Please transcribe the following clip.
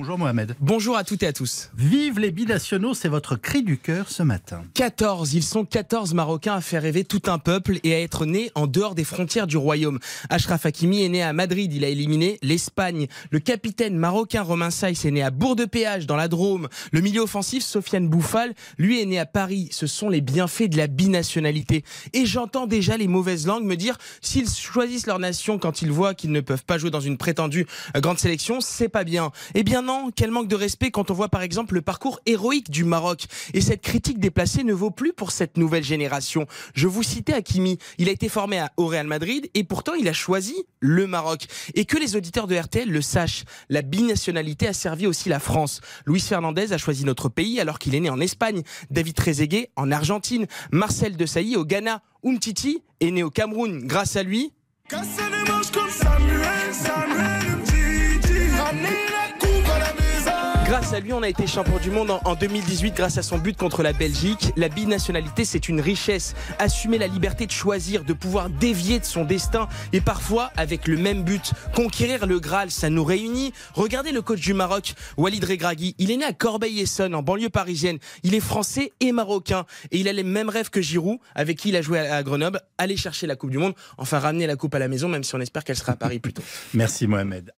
Bonjour Mohamed. Bonjour à toutes et à tous. Vive les binationaux, c'est votre cri du cœur ce matin. 14, ils sont 14 Marocains à faire rêver tout un peuple et à être nés en dehors des frontières du royaume. Ashraf Hakimi est né à Madrid, il a éliminé l'Espagne. Le capitaine marocain Romain Saïs est né à Bourg-de-Péage dans la Drôme. Le milieu offensif Sofiane Bouffal, lui est né à Paris. Ce sont les bienfaits de la binationalité. Et j'entends déjà les mauvaises langues me dire s'ils choisissent leur nation quand ils voient qu'ils ne peuvent pas jouer dans une prétendue grande sélection, c'est pas bien. Eh bien non, quel manque de respect quand on voit par exemple le parcours héroïque du Maroc. Et cette critique déplacée ne vaut plus pour cette nouvelle génération. Je vous citais Hakimi, il a été formé à, au Real Madrid et pourtant il a choisi le Maroc. Et que les auditeurs de RTL le sachent, la binationalité a servi aussi la France. Luis Fernandez a choisi notre pays alors qu'il est né en Espagne, David Trezeguet en Argentine, Marcel Desailly au Ghana, Umtiti est né au Cameroun. Grâce à lui, Grâce à lui, on a été champion du monde en, 2018 grâce à son but contre la Belgique. La binationalité, c'est une richesse. Assumer la liberté de choisir, de pouvoir dévier de son destin et parfois avec le même but. Conquérir le Graal, ça nous réunit. Regardez le coach du Maroc, Walid Regragui. Il est né à Corbeil-Essonnes, en banlieue parisienne. Il est français et marocain. Et il a les mêmes rêves que Giroud, avec qui il a joué à Grenoble. Aller chercher la Coupe du Monde. Enfin, ramener la Coupe à la maison, même si on espère qu'elle sera à Paris plus tôt. Merci Mohamed.